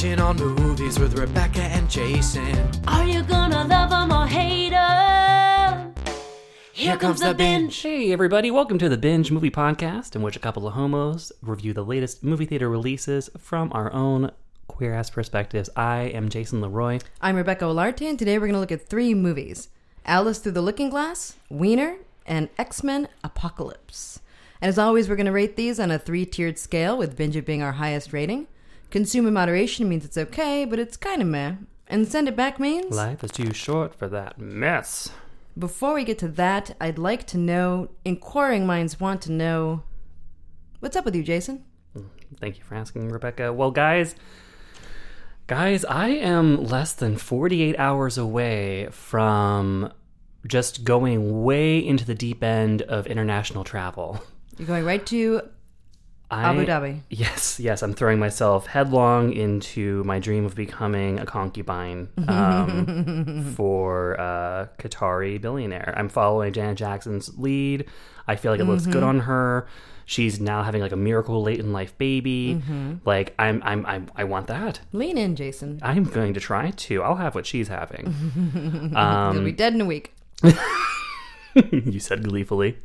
Binging on movies with Rebecca and Jason. Are you gonna love 'em or hate 'em? Here comes the binge. Hey, everybody, welcome to the Binge Movie Podcast, in which a couple of homos review the latest movie theater releases from our own queer ass perspectives. I am Jason Leroy. I'm Rebecca Olarte, and today we're going to look at three movies Alice Through the Looking Glass, Weiner, and X Men Apocalypse. And as always, we're going to rate these on a three tiered scale, with Binge It being our highest rating. Consume in moderation means it's okay, but it's kind of meh. And send it back means. Life is too short for that mess. Before we get to that, I'd like to know inquiring minds want to know what's up with you, Jason? Mm, thank you for asking, Rebecca. Well, guys, guys, I am less than 48 hours away from just going way into the deep end of international travel. You're going right to I, Abu Dhabi. Yes, yes, I'm throwing myself headlong into my dream of becoming a concubine um, for a Qatari billionaire. I'm following Janet Jackson's lead. I feel like it looks good mm-hmm. on her. She's now having like a miracle late in life baby. Mm-hmm. Like I'm, I'm, I'm, I want that. Lean in, Jason. I'm going to try to. I'll have what she's having. You'll be um, dead in a week. you said gleefully.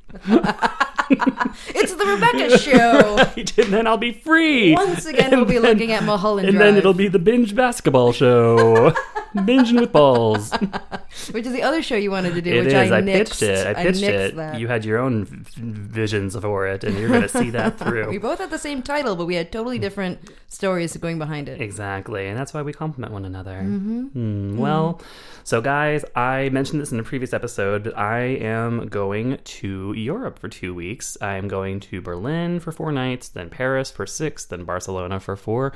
It's the Rebecca Show! and then I'll be free. Once again, we'll be then- looking at Mulholland And Drive, then it'll be the binge basketball show. Binging with balls. which is the other show you wanted to do, It which is. I, I, nixed. pitched it. I pitched nixed it. That. You had your own visions for it, and you're going to see that through. we both had the same title, but we had totally different stories going behind it. Exactly, and that's why we complement one another. Hmm, well, so guys, I mentioned this in a previous episode, but I am going to Europe for two weeks. I am going to Berlin for four nights, then Paris for six, then Barcelona for four.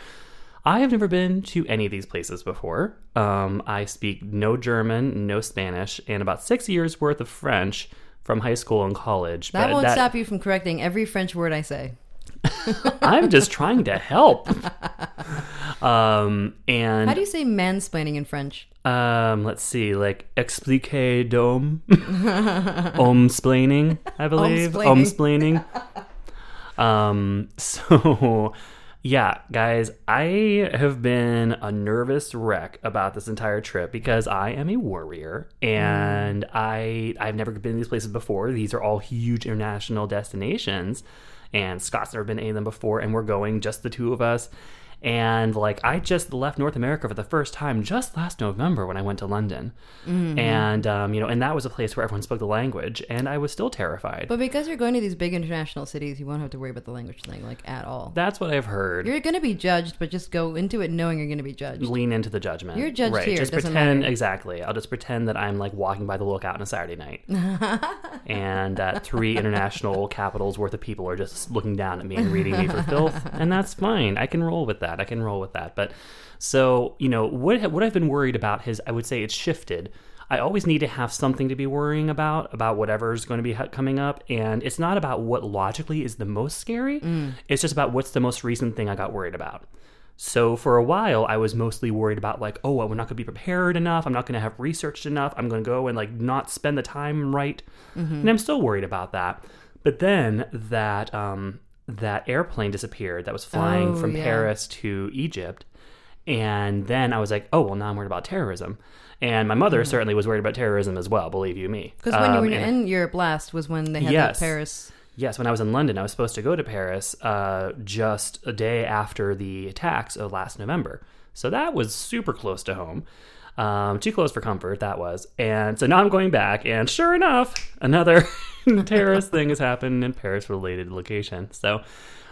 I have never been to any of these places before. Um, I speak no German, no Spanish, and about six years worth of French from high school and college. That but won't stop you from correcting every French word I say. I'm just trying to help. Um, and How do you say mansplaining in French? Um, let's see, like explique dome, omsplaining, I believe, omsplaining. um, so yeah, guys, I have been a nervous wreck about this entire trip because I am a warrior and mm. I I've never been to these places before. These are all huge international destinations, and Scott's never been to any of them before, and we're going just the two of us. And like I just left North America for the first time just last November when I went to London, and um, you know, and that was a place where everyone spoke the language, and I was still terrified. But because you're going to these big international cities, you won't have to worry about the language thing, like, at all. That's what I've heard. You're going to be judged, but just go into it knowing you're going to be judged. lean into the judgment. You're judged right. here, Just pretend matter. exactly. I'll just pretend that I'm like walking by the lookout on a Saturday night, and that three international capitals worth of people are just looking down at me and reading me for filth, and that's fine. I can roll with that. I can roll with that. But so you know what what I've been worried about has I would say it's shifted. I always need to have something to be worrying about about whatever's going to be coming up, and it's not about what logically is the most scary. It's just about what's the most recent thing I got worried about. So for a while, I was mostly worried about like, oh, we're not going to be prepared enough. I'm not going to have researched enough. I'm going to go and like not spend the time right, and I'm still worried about that. But then that um, that airplane disappeared that was flying Oh, from yeah. Paris to Egypt, and then I was like, oh well, now I'm worried about terrorism. And my mother certainly was worried about terrorism as well. Believe you me. Because when you Um, were in Europe last was when they had Yes. Paris. Yes, when I was in London, I was supposed to go to Paris uh, just a day after the attacks of last November. So that was super close to home. Um, too close for comfort, that was. And so now I'm going back, and sure enough, another terrorist thing has happened in Paris related location. So,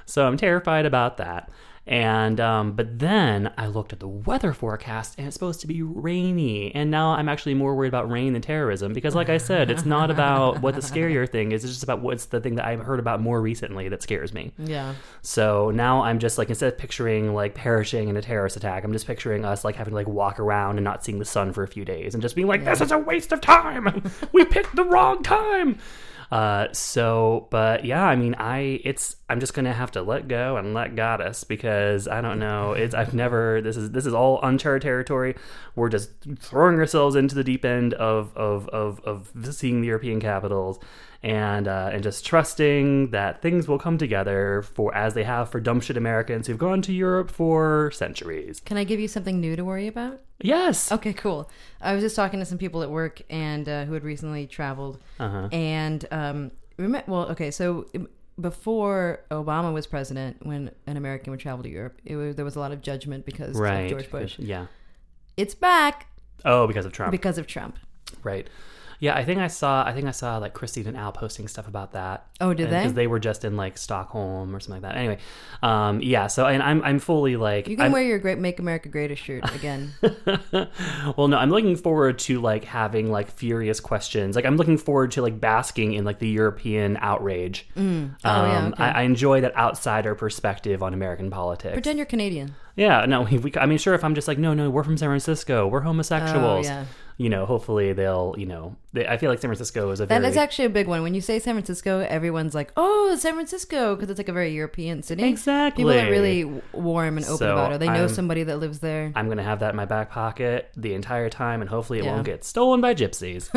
so I'm terrified about that. And um, but then I looked at the weather forecast and it's supposed to be rainy. And now I'm actually more worried about rain than terrorism because, like I said, it's not about what the scarier thing is. It's just about what's the thing that I've heard about more recently that scares me. Yeah. So now I'm just like instead of picturing like perishing in a terrorist attack, I'm just picturing us like having to like walk around and not seeing the sun for a few days and just being like, "This is a waste of time. we picked the wrong time." Uh, so, but yeah, I mean, I it's I'm just gonna have to let go and let goddess because I don't know. It's I've never this is this is all uncharted territory. We're just throwing ourselves into the deep end of of of of seeing the European capitals, and uh, and just trusting that things will come together for as they have for dumb shit Americans who've gone to Europe for centuries. Can I give you something new to worry about? Yes. Okay, cool. I was just talking to some people at work and uh, who had recently traveled, Uh-huh. and um, well, okay, so um, before Obama was president, when an American would travel to Europe, it was, there was a lot of judgment because Right. of George Bush. Yeah. It's back Oh, because of Trump. because of Trump. right. Yeah, I think I saw. I think I saw like Christine and Al posting stuff about that. Oh, did they? Because they were just in like Stockholm or something like that. Anyway, um, yeah. So and I'm I'm fully like You can I'm- wear your "Great Make America Great" shirt again. well, no, I'm looking forward to like having like furious questions. Like I'm looking forward to like basking in like the European outrage. Um, Oh, yeah, okay. I, I enjoy that outsider perspective on American politics. Pretend you're Canadian. yeah, no, we, we, I mean, sure, if I'm just like, no, no, we're from San Francisco, we're homosexuals. Oh, yeah. You know, hopefully they'll, you know, they, I feel like San Francisco is a That very is actually a big one. When you say San Francisco, everyone's like, "Oh, San Francisco," because it's like a very European city. Exactly. People are really warm and open So, about it. They know I'm- somebody that lives there. I'm gonna have that in my back pocket the entire time, and hopefully it Yeah. won't get stolen by gypsies.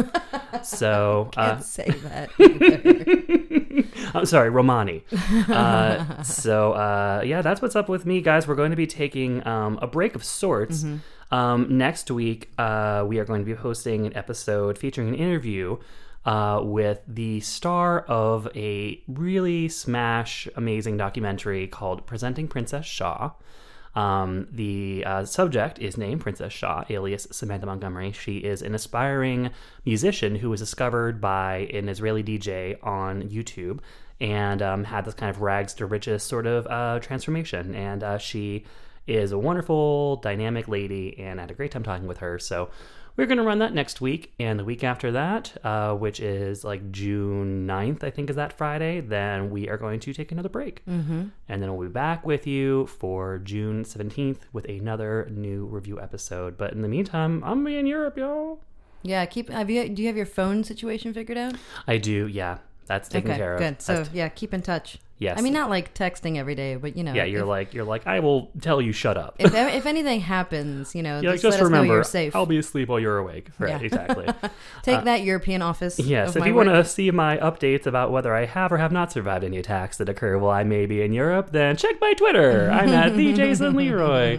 so, uh, Can't say that. I'm sorry, Romani. Uh, so uh, yeah, that's what's up with me, guys. We're going to be taking um, a break of sorts. Um, next week, uh, we are going to be hosting an episode featuring an interview uh, with the star of a really smash, amazing documentary called "Presenting Princess Shaw." Um, the uh, subject is named Princess Shaw, alias Samantha Montgomery. She is an aspiring musician who was discovered by an Israeli DJ on YouTube and um, had this kind of rags to riches sort of uh, transformation. And uh, she is a wonderful, dynamic lady, and I had a great time talking with her. So we're going to run that next week. And the week after that, uh, which is like June 9th, I think is that Friday, then we are going to take another break. Mm-hmm. And then we'll be back with you for June 17th with another new review episode. But in the meantime, I'm in Europe, y'all. yeah, keep. Have you? Do you have your phone situation figured out? I do, yeah. That's taken okay, care of. good. So That's- yeah, keep in touch. Yes. I mean, not like texting every day, but you know. yeah, you're if, like you're like I will tell you shut up. if if anything happens, you know, Yeah, just, just let us know remember, you're safe. I'll be asleep while you're awake. Right, Yeah. exactly. Take uh, that European office. yes, of if you want to see my updates about whether I have or have not survived any attacks that occur while I may be in Europe, then check my Twitter. I'm at the Jason Leroy.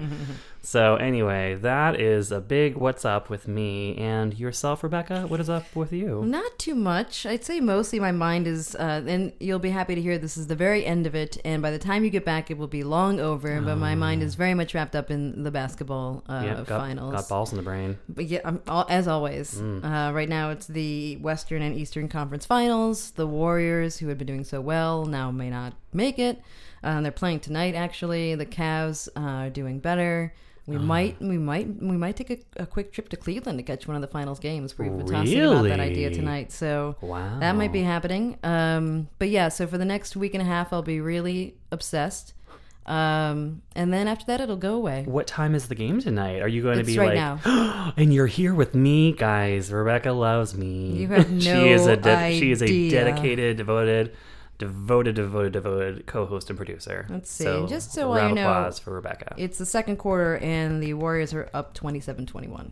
So anyway, that is a big what's up with me and yourself, Rebecca. What is up with you? Not too much. I'd say mostly my mind is, uh, and you'll be happy to hear this is the very end of it. And by the time you get back, it will be long over. But my mind is very much wrapped up in the basketball uh, Yep, got, finals. got balls in the brain. But yeah, um, all, as always, Mm. uh, right now it's the Western and Eastern Conference Finals. The Warriors, who had been doing so well, now may not make it. Uh, they're playing tonight. Actually, the Cavs uh, are doing better. We Uh-huh. might, we might, we might take a, a quick trip to Cleveland to catch one of the finals games. We've been tossing about that idea tonight, so Wow. that might be happening. Um, but yeah, so for the next week and a half, I'll be really obsessed. Um, and then after that, it'll go away. What time is the game tonight? Are you going to be right like, now. and you're here with me, guys? Rebecca loves me. You have she is a no she is a dedicated, devoted, devoted, devoted, devoted co-host and producer. Let's see. So, Just so round I know, applause for Rebecca. It's the second quarter, and the Warriors are up 27-21.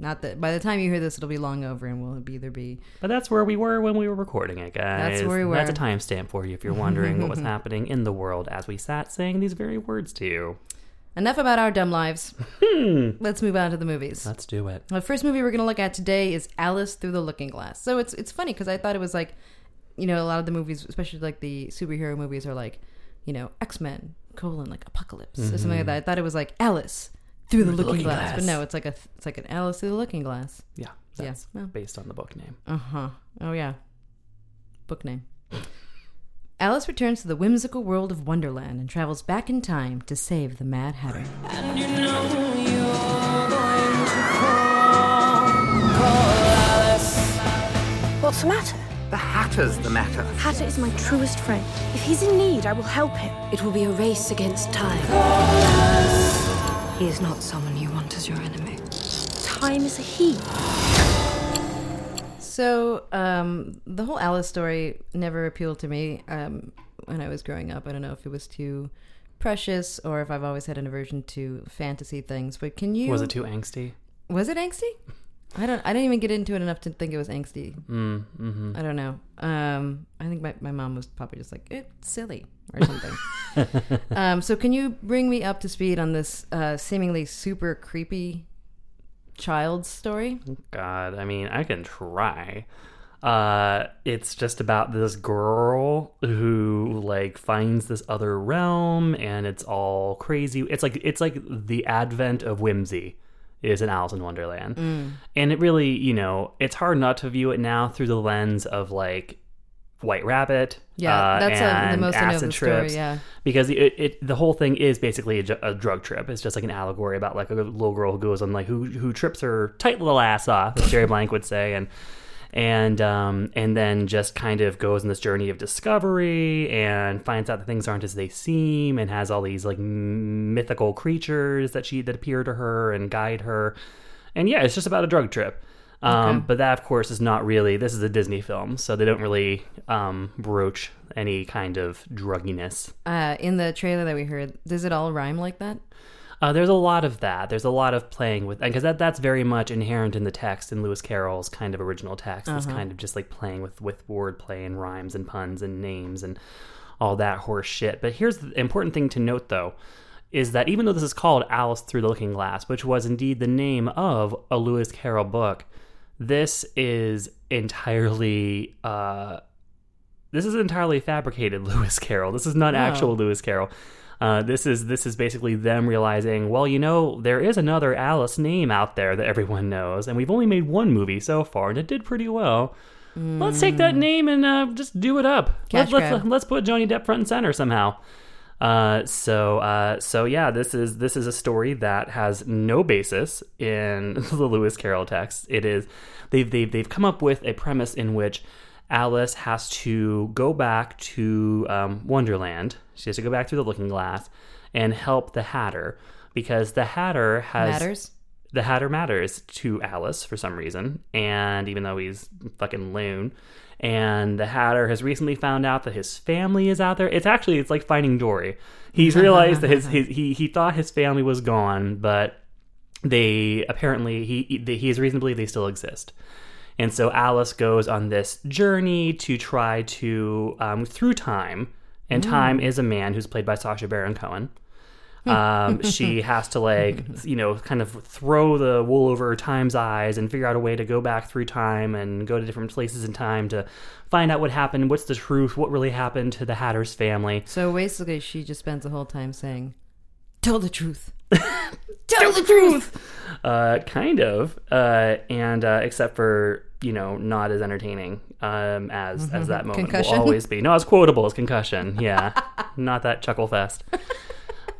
Not that by the time you hear this, it'll be long over, and we'll either be but that's where we were when we were recording it, guys. That's where we were. That's a timestamp for you if you're wondering what was happening in the world as we sat saying these very words to you. enough about our dumb lives. Hmm. Let's move on to the movies. Let's do it. The first movie we're going to look at today is Alice Through the Looking Glass. So it's it's funny because I thought it was like, you know, a lot of the movies, especially like the superhero movies, are like, you know, X Men colon like Apocalypse or something like that. I thought it was like Alice through the, looking, Looking glass. but no, it's like a it's like an Alice through the Looking Glass. Yeah, Yeah, well. based on the book name. Uh huh. Oh yeah. Book name. Alice returns to the whimsical world of Wonderland and travels back in time to save the Mad Hatter. What's the matter? The Hatter's the matter. Hatter is my truest friend. If he's in need, I will help him. It will be a race against time. He is not someone you want as your enemy. Time is a he. So, um, the whole Alice story never appealed to me um, when I was growing up. I don't know if it was too precious or if I've always had an aversion to fantasy things. But can you? Was it too angsty? Was it angsty? I don't. I didn't even get into it enough to think it was angsty. Mm, hmm I don't know. Um, I think my, my mom was probably just like it's silly or something. um, so can you bring me up to speed on this uh, seemingly super creepy child's story? God, I mean, I can try. Uh, it's just about this girl who like finds this other realm, and it's all crazy. It's like it's like the advent of whimsy is an Alice in Wonderland, and it really, you know, it's hard not to view it now through the lens of like White Rabbit. Yeah, uh, that's uh, the most I know of acid the story. Yeah. because it, it the whole thing is basically a, a drug trip. It's just like an allegory about like a little girl who goes on like who who trips her tight little ass off, as Jerri Blank would say, and and um and then just kind of goes on this journey of discovery and finds out that things aren't as they seem and has all these like mythical creatures that she that appear to her and guide her, and yeah, it's just about a drug trip. Um, Okay. But that, of course, is not really. This is a Disney film, so they don't really um, broach any kind of drugginess. Uh, in the trailer that we heard, does it all rhyme like that? Uh, there's a lot of that. There's a lot of playing with, because that that's very much inherent in the text in Lewis Carroll's kind of original text. It's kind of just like playing with with wordplay and rhymes and puns and names and all that horse shit. But here's the important thing to note, though, is that even though this is called Alice Through the Looking Glass, which was indeed the name of a Lewis Carroll book, this is entirely. Uh, this is entirely fabricated Lewis Carroll. This is not actual Lewis Carroll. Uh, this is this is basically them realizing, well, you know, there is another Alice name out there that everyone knows, and we've only made one movie so far, and it did pretty well. Let's take that name and uh, just do it up. Cash let's, let's put Johnny Depp front and center somehow. Uh, so uh, so yeah, this is this is a story that has no basis in the Lewis Carroll text. It is they've they've they've come up with a premise in which Alice has to go back to um, Wonderland. She has to go back through the Looking Glass and help the Hatter because the Hatter has Matters. the Hatter matters to Alice for some reason, and even though he's fucking loon, and the Hatter has recently found out that his family is out there. It's actually it's like finding Dory. He's realized that his, his he he thought his family was gone, but they apparently he he he has reason to believe they still exist. And so Alice goes on this journey to try to um, through time, and time is a man who's played by Sacha Baron Cohen. Um, she has to like you know kind of throw the wool over time's eyes and figure out a way to go back through time and go to different places in time to find out what happened, what's the truth, what really happened to the Hatter's family. So basically, she just spends the whole time saying, "Tell the truth." Tell the truth. Uh, kind of, uh, and uh, except for you know not as entertaining um, as as that moment Concussion? will always be. No, as quotable as concussion. Yeah, not that chuckle fest.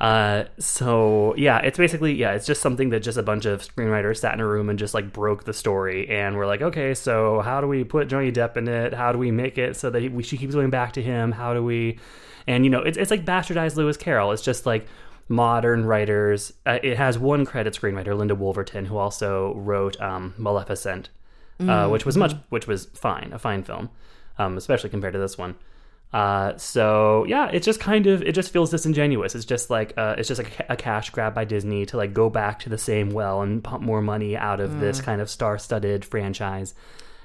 Uh, so yeah, it's basically yeah, it's just something that just a bunch of screenwriters sat in a room and just like broke the story, and we're like, okay, so how do we put Johnny Depp in it? How do we make it so that he, we, she keeps going back to him? How do we? And you know, it's it's like bastardized Lewis Carroll. It's just like modern writers. Uh, it has one credit screenwriter, Linda Woolverton, who also wrote um, Maleficent, uh, which was much, which was fine, a fine film, um, especially compared to this one. Uh, so yeah, it's just kind of it just feels disingenuous. It's just like uh, it's just like a cash grab by Disney to like go back to the same well and pump more money out of this kind of star-studded franchise,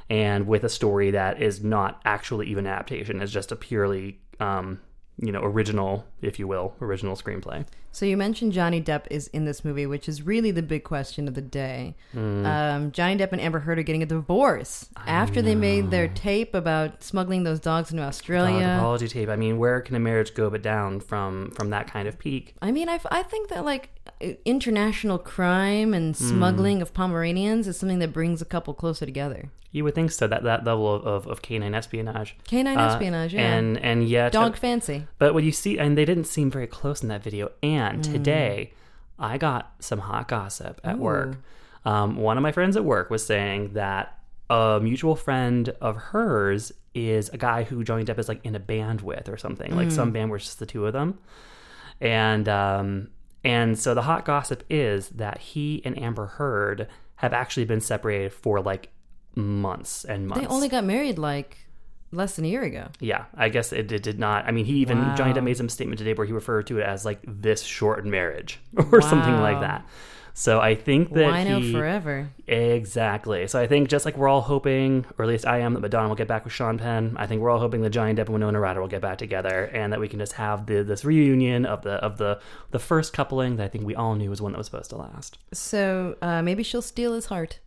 and with a story that is not actually even an adaptation. It's just a purely um, you know original, if you will, original screenplay. So you mentioned Johnny Depp is in this movie, which is really the big question of the day. Mm. Um, Johnny Depp and Amber Heard are getting a divorce after they made their tape about smuggling those dogs into Australia. apology tape. I mean, where can a marriage go but down from from that kind of peak? I mean, I, I think that like international crime and Hmm. smuggling of Pomeranians is something that brings a couple closer together. You would think so. That that level of, of, of canine espionage, Canine Uh, espionage, yeah. and and yet Dog fancy. But what you see, and they didn't seem very close in that video. And Mm. today, I got some hot gossip at work. Um, one of my friends at work was saying that a mutual friend of hers is a guy who Johnny Depp is like in a band with or something, like some Mm. band where it's just the two of them. And um, and so the hot gossip is that he and Amber Heard have actually been separated for like months and months. They only got married like less than a year ago. Yeah, I guess it, it did not. I mean, he even Wow. Johnny Depp made some statement today where he referred to it as like this short marriage or something like that. So I think that Wino he, forever. Exactly. So I think just like we're all hoping, or at least I am, that Madonna will get back with Sean Penn. I think we're all hoping that Johnny Depp and Winona Ryder will get back together, and that we can just have the, this reunion of the of the the first coupling that I think we all knew was one that was supposed to last. So uh, maybe she'll steal his heart.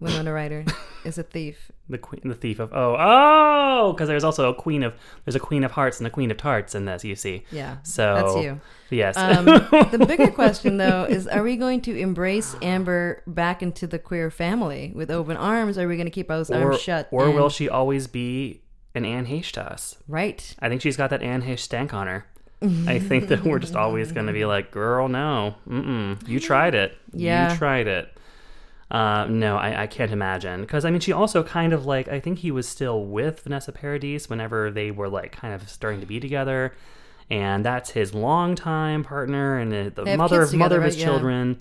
Winona Ryder is a thief. The queen, the thief of oh oh, because there's also a queen of there's a queen of hearts and a queen of tarts in this. You see, Yeah. so That's you. Yes. Um, the bigger question, though, is are we going to embrace Amber back into the queer family with open arms? Or are we going to keep those or, arms shut? or and- will she always be an Anne Heche to us? Right. I think she's got that Anne Heche stank on her. I think that we're just always going to be like, girl, no, mm-mm, you tried it, Yeah. you tried it. Uh, no, I, I can't imagine. Because I mean, she also kind of like I think he was still with Vanessa Paradis whenever they were like kind of starting to be together, and that's his longtime partner and the, the mother of mother of his right? Yeah. children,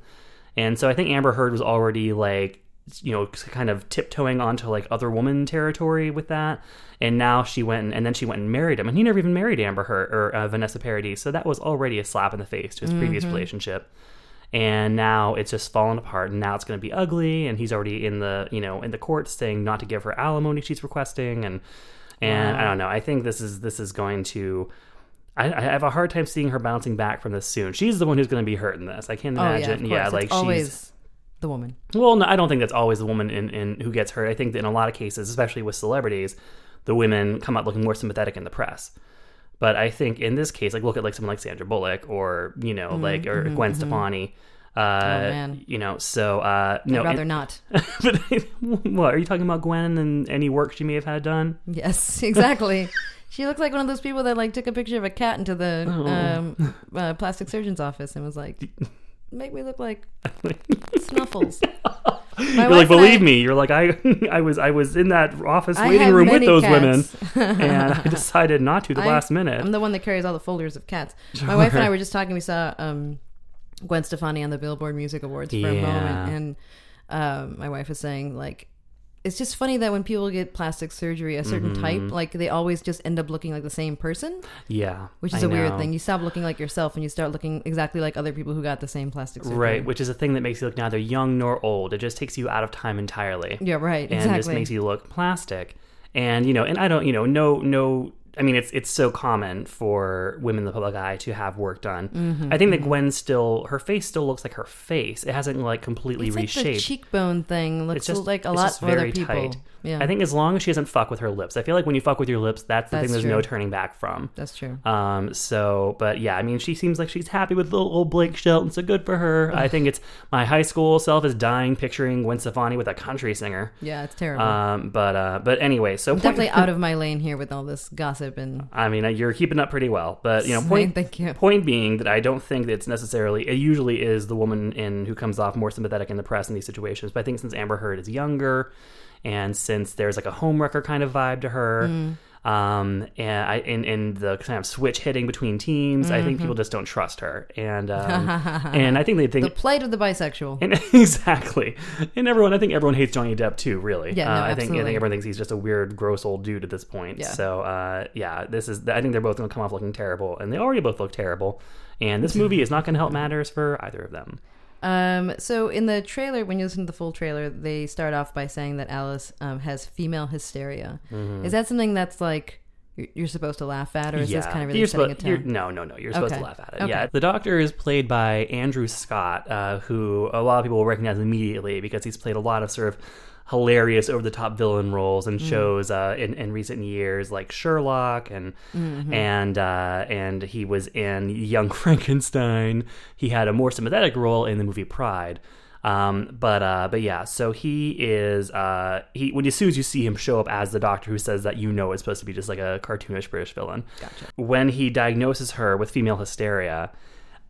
and so I think Amber Heard was already like you know kind of tiptoeing onto like other woman territory with that. And now she went and, and then she went and married him. And he never even married amber Heard or uh, vanessa paradis. So that was already a slap in the face to his previous Mm-hmm. relationship and now it's just fallen apart and now it's going to be ugly and he's already in the you know in the court saying not to give her alimony she's requesting and and i don't know i think this is this is going to I, I have a hard time seeing her bouncing back from this soon. She's the one who's going to be hurt in this. I can't Oh, imagine. yeah, like it's she's always the woman. well, no, I don't think that's always the woman in, in who gets hurt. I think that in a lot of cases, especially with celebrities, the women come out looking more sympathetic in the press. But I think in this case, like look at like someone like Sandra Bullock or you know like or Gwen Stefani. Uh, Mm-hmm, man. You know, so uh, no, I'd rather it- not. but what are you talking about, Gwen, and any work she may have had done? Yes, exactly. she looks like one of those people that like took a picture of a cat into the Oh. um, uh, plastic surgeon's office and was like, "Make me look like Snuffles." My You're like, and I- believe me. You're like, I, I was, I was in that office I waiting room with those cats. women, and I decided not to the I- last minute. I'm the one that carries all the folders of cats. My wife and I were just talking. We saw um, Gwen Stefani on the Billboard Music Awards for a moment, and um, my wife was saying like. It's just funny that when people get plastic surgery, a certain Mm-hmm. type, like they always just end up looking like the same person, yeah, which is a a weird thing. You stop looking like yourself and you start looking exactly like other people who got the same plastic surgery. Right, which is a thing that makes you look neither young nor old. It just takes you out of time entirely. Yeah, right. And exactly. just makes you look plastic. And you know, and I don't, you know, no no I mean it's it's so common for women in the public eye to have work done. Mm-hmm, I think that Gwen still her face still looks like her face. It hasn't like completely it's like reshaped. the cheekbone thing looks just like a lot for other people. tight. Yeah, I think as long as she doesn't fuck with her lips. I feel like when you fuck with your lips, that's the That's thing there's true. no turning back from. that's true. Um, so, but yeah, I mean, she seems like she's happy with little old Blake Shelton, so good for her. I think it's my high school self is dying picturing Gwen Stefani with a country singer. Yeah, it's terrible. Um, but uh, but anyway, so point- Definitely out of my lane here with all this gossip and I mean, uh, you're keeping up pretty well, but you know, point Thank you. point being that I don't think that it's necessarily. It usually is the woman in who comes off more sympathetic in the press in these situations. But I think since Amber Heard is younger, and since there's like a homewrecker kind of vibe to her. Mm. Um, and I in, in the kind of switch hitting between teams, I think people just don't trust her, and um, and I think they think Mm-hmm. the plight of the bisexual. and exactly. And everyone, I think everyone hates Johnny Depp too. Really, Yeah, no, uh, I think I think everyone thinks he's just a weird, gross old dude at this point. Yeah. So, uh, yeah, this is. I think they're both going to come off looking terrible, and they already both look terrible. And this movie is not going to help matters for either of them. Um, so in the trailer, when you listen to the full trailer, they start off by saying that Alice um, has female hysteria. Mm-hmm. Is that something that's like you're, supposed to laugh at, or is this kind of really you're setting a supposed, tone? no, no, no. You're supposed to laugh at it. Okay. Yeah, the Doctor is played by Andrew Scott, uh, who a lot of people will recognize immediately because he's played a lot of sort of hilarious, over the top villain roles and shows uh, in in recent years, like Sherlock and Mm-hmm. and uh, and he was in Young Frankenstein. He had a more sympathetic role in the movie Pride. Um, but uh, but yeah, so he is uh, he when as soon as you see him show up as the doctor who says that you know it's supposed to be just like a cartoonish British villain. Gotcha. When he diagnoses her with female hysteria,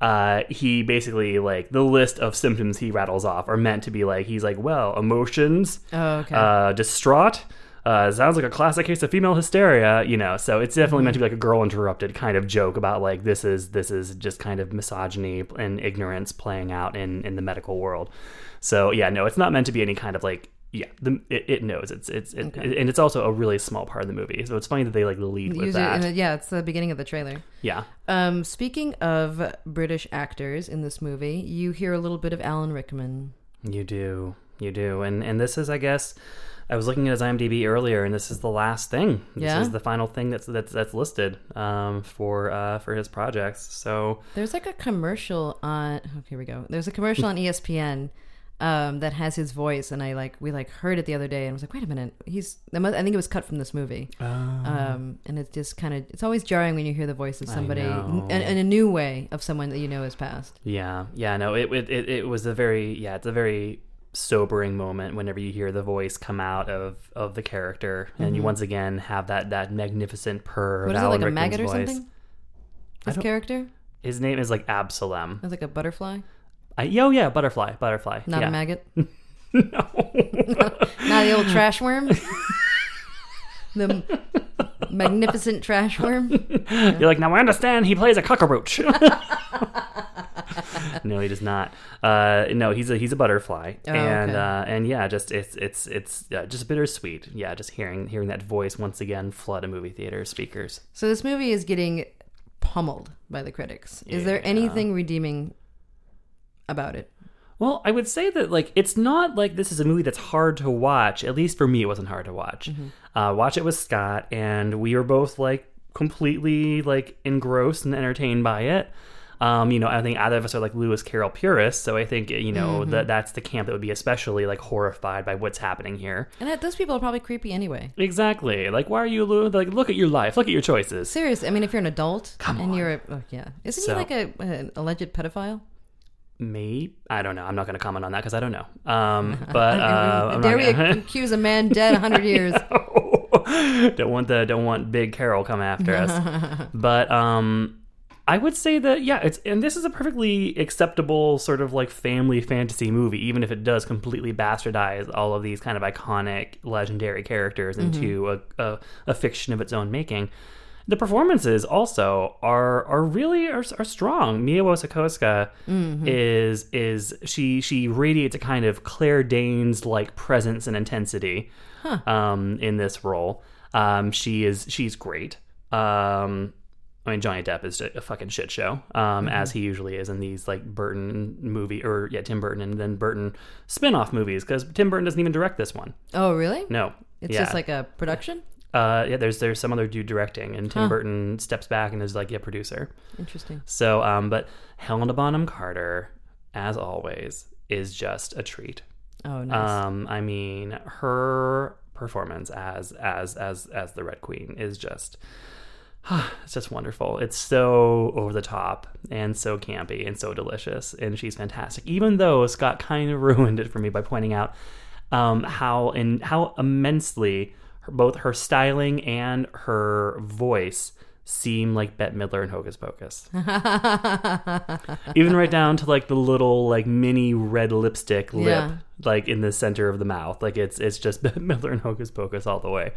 uh, he basically like the list of symptoms he rattles off are meant to be like he's like well emotions, Oh, okay. uh, distraught. Uh, sounds like a classic case of female hysteria, you know. So it's definitely meant to be like a girl interrupted kind of joke about like this is this is just kind of misogyny and ignorance playing out in in the medical world. So yeah, no, it's not meant to be any kind of like yeah, the, it, it knows it's it's it, Okay. and it's also a really small part of the movie. So it's funny that they like lead with it that. yeah, it's the beginning of the trailer. yeah, Um, speaking of British actors in this movie, you hear a little bit of Alan Rickman. you do, you do, and and this is, I guess, I was looking at his IMDb earlier, and this is the last thing. This Yeah? is the final thing that's that's that's listed um, for uh, for his projects. So There's like a commercial on. Oh, here we go. There's a commercial on ESPN um, that has his voice, and I like we like heard it the other day, and I was like, wait a minute, he's. I think it was cut from this movie, um, and it's just kind of it's always jarring when you hear the voice of somebody in, in a new way of someone that you know has passed. Yeah, yeah, no, it it it, was a very yeah, it's a very sobering moment whenever you hear the voice come out of of the character, and you once again have that that magnificent purr. Mm-hmm. What is it like a Rickman's maggot or voice. something? His character His name is like Absalom. is like a butterfly, I, yo, yeah, butterfly, butterfly. not yeah. a maggot, no. not the old trash worm. the magnificent trash worm. You're like, now I understand he plays a cockroach. no, he does not. Uh, no, he's a he's a butterfly, Oh, and okay. uh, and yeah, just it's it's it's uh, just bittersweet. Yeah, just hearing hearing that voice once again flood a movie theater speakers. So this movie is getting pummeled by the critics. Is there anything redeeming about it? Well, I would say that like it's not like this is a movie that's hard to watch. At least for me, it wasn't hard to watch. Uh, watch it with Scott, and we were both like completely like engrossed and entertained by it. Um, you know, I think either of us are like Lewis Carroll purists, so I think you know that that's the camp that would be especially like horrified by what's happening here. And that, those people are probably creepy anyway. Exactly. Like, why are you Lew- like? Look at your life. Look at your choices. Seriously, I mean, if you're an adult Come and on. you're a oh, yeah, isn't So- he like a an alleged pedophile? Maybe I don't know. I'm not going to comment on that because I don't know. Um, but uh, Dare we gonna- accuse a man dead hundred years? don't want the don't want big Carol come after us. but um I would say that yeah, it's and this is a perfectly acceptable sort of like family fantasy movie, even if it does completely bastardize all of these kind of iconic, legendary characters into a, a, a fiction of its own making. The performances also are are really are, are strong. Mia Wasikowska is is she she radiates a kind of Claire Danes like presence and intensity um, in this role. Um, she is she's great. Um, I mean, Johnny Depp is a fucking shit show, um, as he usually is in these like Burton movie or yeah, Tim Burton and then Burton spin-off movies because Tim Burton doesn't even direct this one. Oh, really? No, It's Yeah. just like a production. Uh, yeah. There's there's some other dude directing, and Tim Burton steps back and is like a producer. Interesting. So, um, but Helena Bonham Carter, as always, is just a treat. Oh, nice. Um, I mean, her performance as as as as the Red Queen is just it's just wonderful. It's so over the top and so campy and so delicious, and she's fantastic. Even though Scott kind of ruined it for me by pointing out um, how in how immensely her, both her styling and her voice seem like Bette Midler and Hocus Pocus. Even right down to like the little like mini red lipstick lip, Yeah. like in the center of the mouth. Like it's it's just Bette Midler and Hocus Pocus all the way.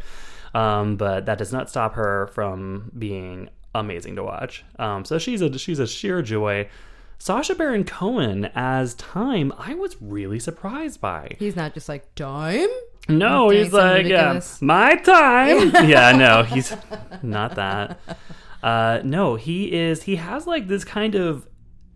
Um, but that does not stop her from being amazing to watch. Um, so she's a she's a sheer joy. Sacha Baron Cohen as Time, I was really surprised by. He's not just like dime. No, he's like, yeah, my time. yeah, no, he's not that. Uh, no, he is. He has like this kind of.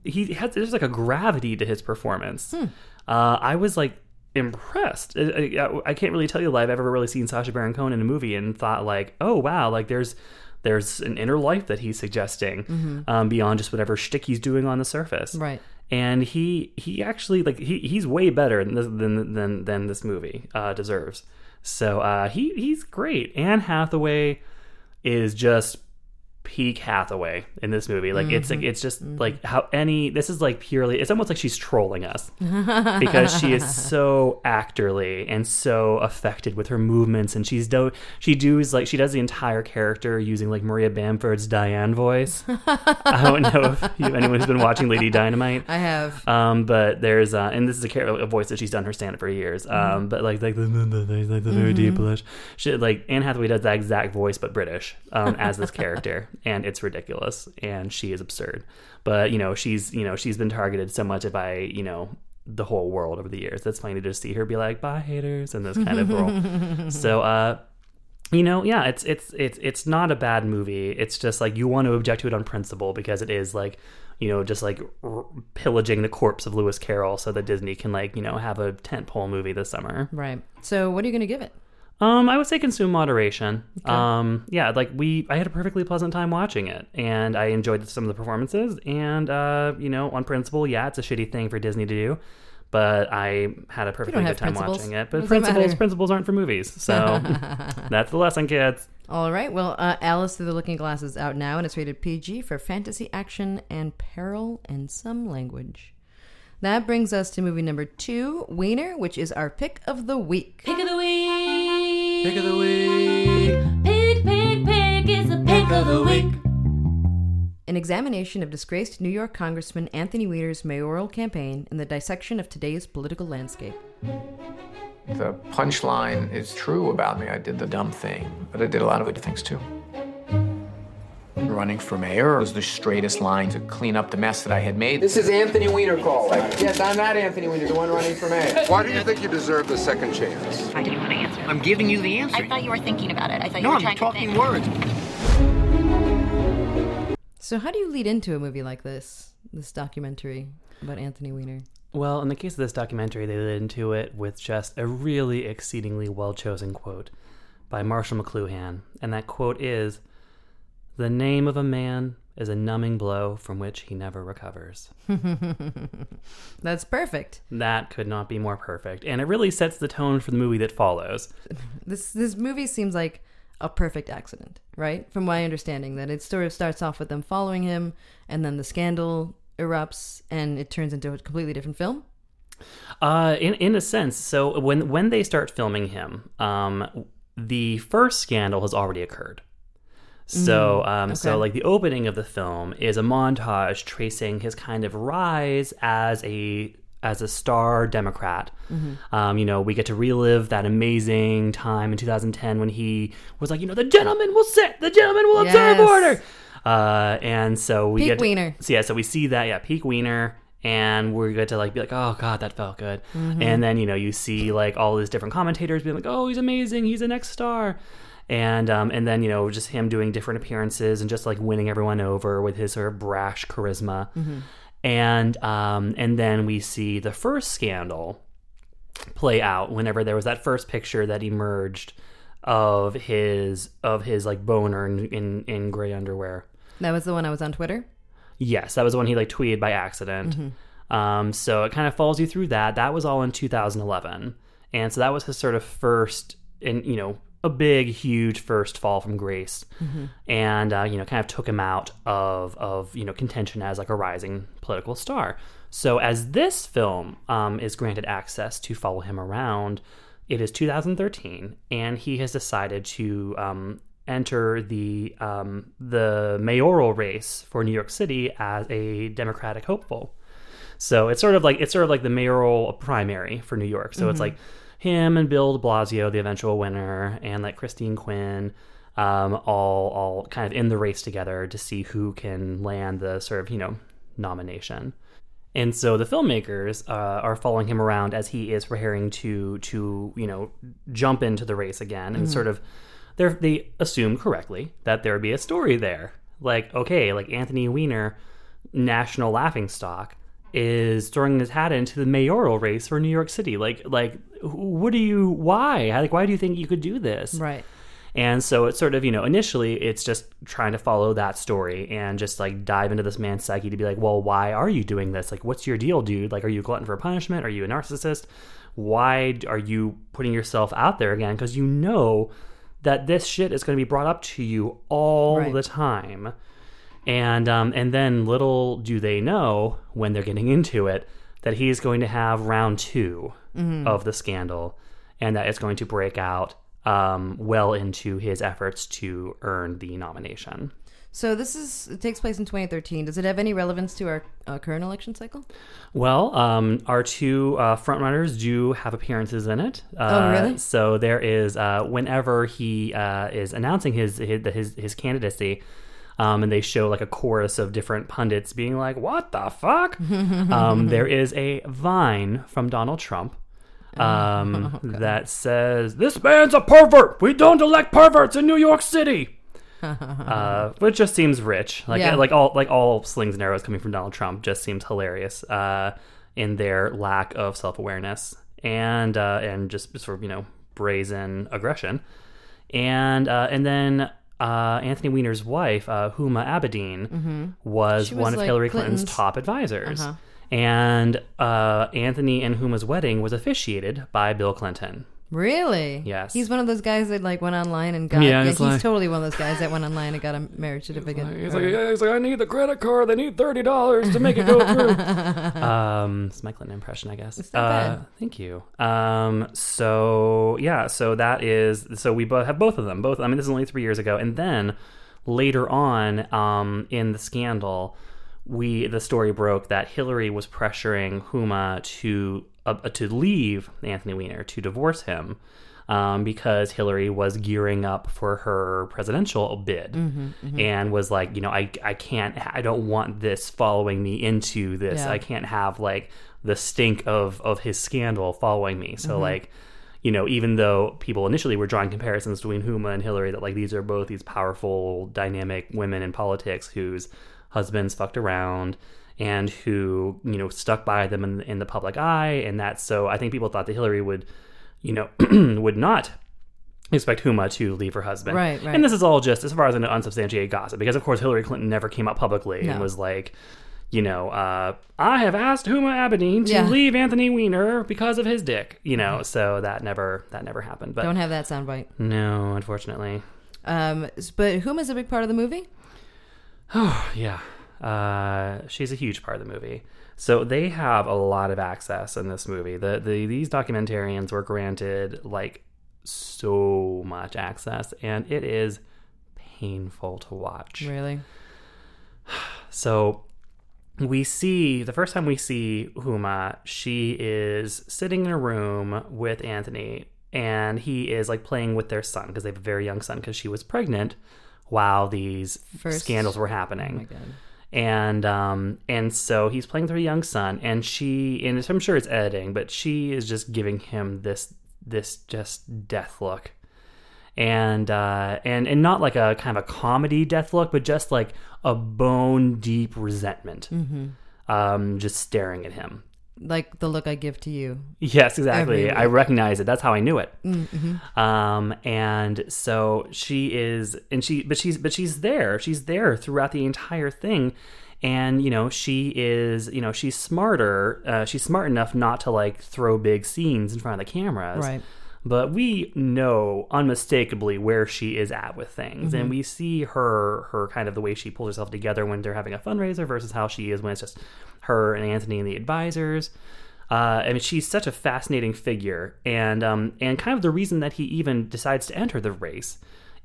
He has. There's like a gravity to his performance. Hmm. Uh, I was like impressed. I, I, I can't really tell you that I've ever really seen Sacha Baron Cohen in a movie and thought like, oh wow, like there's there's an inner life that he's suggesting um, beyond just whatever shtick he's doing on the surface Mm-hmm. Right. And he he actually like he, he's way better than this, than, than than this movie uh, deserves. So uh, he he's great. Anne Hathaway is just peak Hathaway in this movie. Like it's like it's just like how any this is like purely it's almost like she's trolling us because she is so actorly and so affected with her movements and she's do she does like she does the entire character using like Maria Bamford's Diane voice. I don't know if you, anyone who's been watching Lady Dynamite. I have. Um, but there's uh, and this is a, char- a voice that she's done her stand up for years. Um, but like like the, like the very deep blush, she, like Anne Hathaway does that exact voice but British um, as this character, and it's ridiculous, and she is absurd. But you know she's you know she's been targeted so much by you know the whole world over the years. that's funny to just see her be like, "Bye, haters," and this kind of role. So, uh, you know, yeah, it's it's it's it's not a bad movie. It's just like you want to object to it on principle because it is like, you know, just like r- pillaging the corpse of Lewis Carroll so that Disney can like you know have a tentpole movie this summer. Right. So, what are you going to give it? Um, I would say consume moderation. Um, yeah, like we, I had a perfectly pleasant time watching it, and I enjoyed some of the performances. And uh, you know, on principle, yeah, it's a shitty thing for Disney to do, but I had a perfectly good time principles. watching it. But does that principles, matter? principles aren't for movies, so that's the lesson, kids. All right. Well, uh, Alice Through the Looking Glass is out now, and it's rated PG for fantasy, action, and peril and some language. That brings us to movie number two, Weiner, which is our pick of the week. Pick of the week. Pick of the week. Pick, pick, pick. It's a pick of the week. An examination of disgraced New York Congressman Anthony Weiner's mayoral campaign and the dissection of today's political landscape. The punchline is true about me. I did the dumb thing, but I did a lot of good things too. Running for mayor was the straightest line to clean up the mess that I had made. This is Anthony Weiner call. Yes, I'm not Anthony Weiner, the one running for mayor. Why do you think you deserve the second chance? I didn't want to answer. I'm giving you the answer. I thought you were thinking about it. I thought you no, were I'm talking to think. words. So, how do you lead into a movie like this, this documentary about Anthony Weiner? Well, in the case of this documentary, they led into it with just a really exceedingly well chosen quote by Marshall McLuhan. And that quote is The name of a man is a numbing blow from which he never recovers. That's perfect. That could not be more perfect. And it really sets the tone for the movie that follows. This this movie seems like a perfect accident, right? From my understanding, that it sort of starts off with them following him, and then the scandal erupts, and it turns into a completely different film. Uh, in in a sense, so when when they start filming him, um, the first scandal has already occurred. So, um, so like the opening of the film is a montage tracing his kind of rise as a as a star Democrat. Um, you know, we get to relive that amazing time in 2010 when he was like, you know, the gentleman will sit, the gentleman will observe Yes. order. Uh, and so we Peak get to- Wiener. so yeah, so we see that, yeah, peak wiener, and we're good to like be like, oh god, that felt good. And then you know you see like all these different commentators being like, oh, he's amazing, he's the next star. And um, and then you know just him doing different appearances and just like winning everyone over with his sort of brash charisma. And um, and then we see the first scandal play out whenever there was that first picture that emerged of his of his like boner in in, in gray underwear. That was the one I was on Twitter. Yes, that was the one he like tweeted by accident. Um, so it kind of follows you through that. That was all in 2011, and so that was his sort of first, and you know, a big, huge first fall from grace, and uh, you know, kind of took him out of of you know contention as like a rising political star. So as this film um, is granted access to follow him around, it is 2013, and he has decided to um, enter the um, the mayoral race for New York City as a Democratic hopeful. So it's sort of like it's sort of like the mayoral primary for New York. So it's like him and Bill De Blasio, the eventual winner, and like Christine Quinn, um, all all kind of in the race together to see who can land the sort of you know nomination. And so the filmmakers uh, are following him around as he is preparing to to you know jump into the race again, and sort of they they assume correctly that there would be a story there. Like okay, like Anthony Weiner, national laughing stock, is throwing his hat into the mayoral race for New York City. Like like what do you why like why do you think you could do this? Right. And so it's sort of, you know, initially it's just trying to follow that story and just like dive into this man's psyche to be like, well, why are you doing this? Like, what's your deal, dude? Like, are you a glutton for punishment? Are you a narcissist? Why are you putting yourself out there again? Because you know that this shit is going to be brought up to you all Right. the time. And um, and then little do they know when they're getting into it that he's going to have round 2 of the scandal, and that it's going to break out um, well into his efforts to earn the nomination. So this is it takes place in 2013. Does it have any relevance to our uh, current election cycle? Well, um, our two uh, frontrunners do have appearances in it. Uh, Oh, really? So there is uh, whenever he uh, is announcing his his his, his candidacy. Um, and they show like a chorus of different pundits being like, "What the fuck?" um, there is a vine from Donald Trump um, that says, "This man's a pervert. We don't elect perverts in New York City." uh, which just seems rich. Like Yeah. like all like all slings and arrows coming from Donald Trump just seems hilarious uh, in their lack of self awareness and uh, and just sort of you know brazen aggression. And uh, and then uh, Anthony Weiner's wife, uh, Huma Abedin, was, She was one of like Hillary Clinton's, Clinton's- top advisors. Uh-huh. And uh, Anthony and Huma's wedding was officiated by Bill Clinton. Really? Yes. He's one of those guys that like went online and got. Yeah, Yeah, he's he's like- totally one of those guys that went online and got a marriage certificate. He's or- like, he's like, I need the credit card. They need thirty dollars to make it go through. um, it's my Clinton impression, I guess. Uh, bad. Thank you. Um, so yeah, so that is so we both have both of them. Both. I mean, this is only three years ago, and then later on, um, in the scandal, we the story broke that Hillary was pressuring Huma to uh, to leave Anthony Weiner to divorce him. Um, because Hillary was gearing up for her presidential bid Mm-hmm, and was like, you know, I, I can't, I don't want this following me into this. Yeah. I can't have like the stink of, of his scandal following me. So, Mm-hmm. like, you know, even though people initially were drawing comparisons between Huma and Hillary, that like these are both these powerful, dynamic women in politics whose husbands fucked around and who, you know, stuck by them in, in the public eye. And that so I think people thought that Hillary would, you know, would not expect Huma to leave her husband. Right, right. And this is all just as far as an unsubstantiated gossip, because of course Hillary Clinton never came out publicly and was like, you know, uh, I have asked Huma Abedin to Yeah. leave Anthony Weiner because of his dick. You know, so that never that never happened. But Don't have that soundbite. no, unfortunately. Um, but Huma's a big part of the movie. Oh yeah. Uh, she's a huge part of the movie. So they have a lot of access in this movie. The, the these documentarians were granted like so much access and it is painful to watch. Really? So we see the first time we see Huma, she is sitting in a room with Anthony, and he is like playing with their son because they have a very young son because she was pregnant while these First- scandals were Oh my happening. god. And um and so he's playing with her young son, and she and I'm sure it's editing, but she is just giving him this this just death look and uh, and and not like a kind of a comedy death look, but just like a bone deep resentment, um, just staring at him. Like the look I give to you. Yes, exactly. I recognize it. That's how I knew it. Mm-hmm. Um, and so she is, and she, but she's, but she's there. She's there throughout the entire thing. And you know, she is, you know, she's smarter. Uh, she's smart enough not to like throw big scenes in front of the cameras. Right. But we know unmistakably where she is at with things, and we see her, her kind of the way she pulls herself together when they're having a fundraiser versus how she is when it's just her and Anthony and the advisors. Uh, I mean, she's such a fascinating figure, and um, and kind of the reason that he even decides to enter the race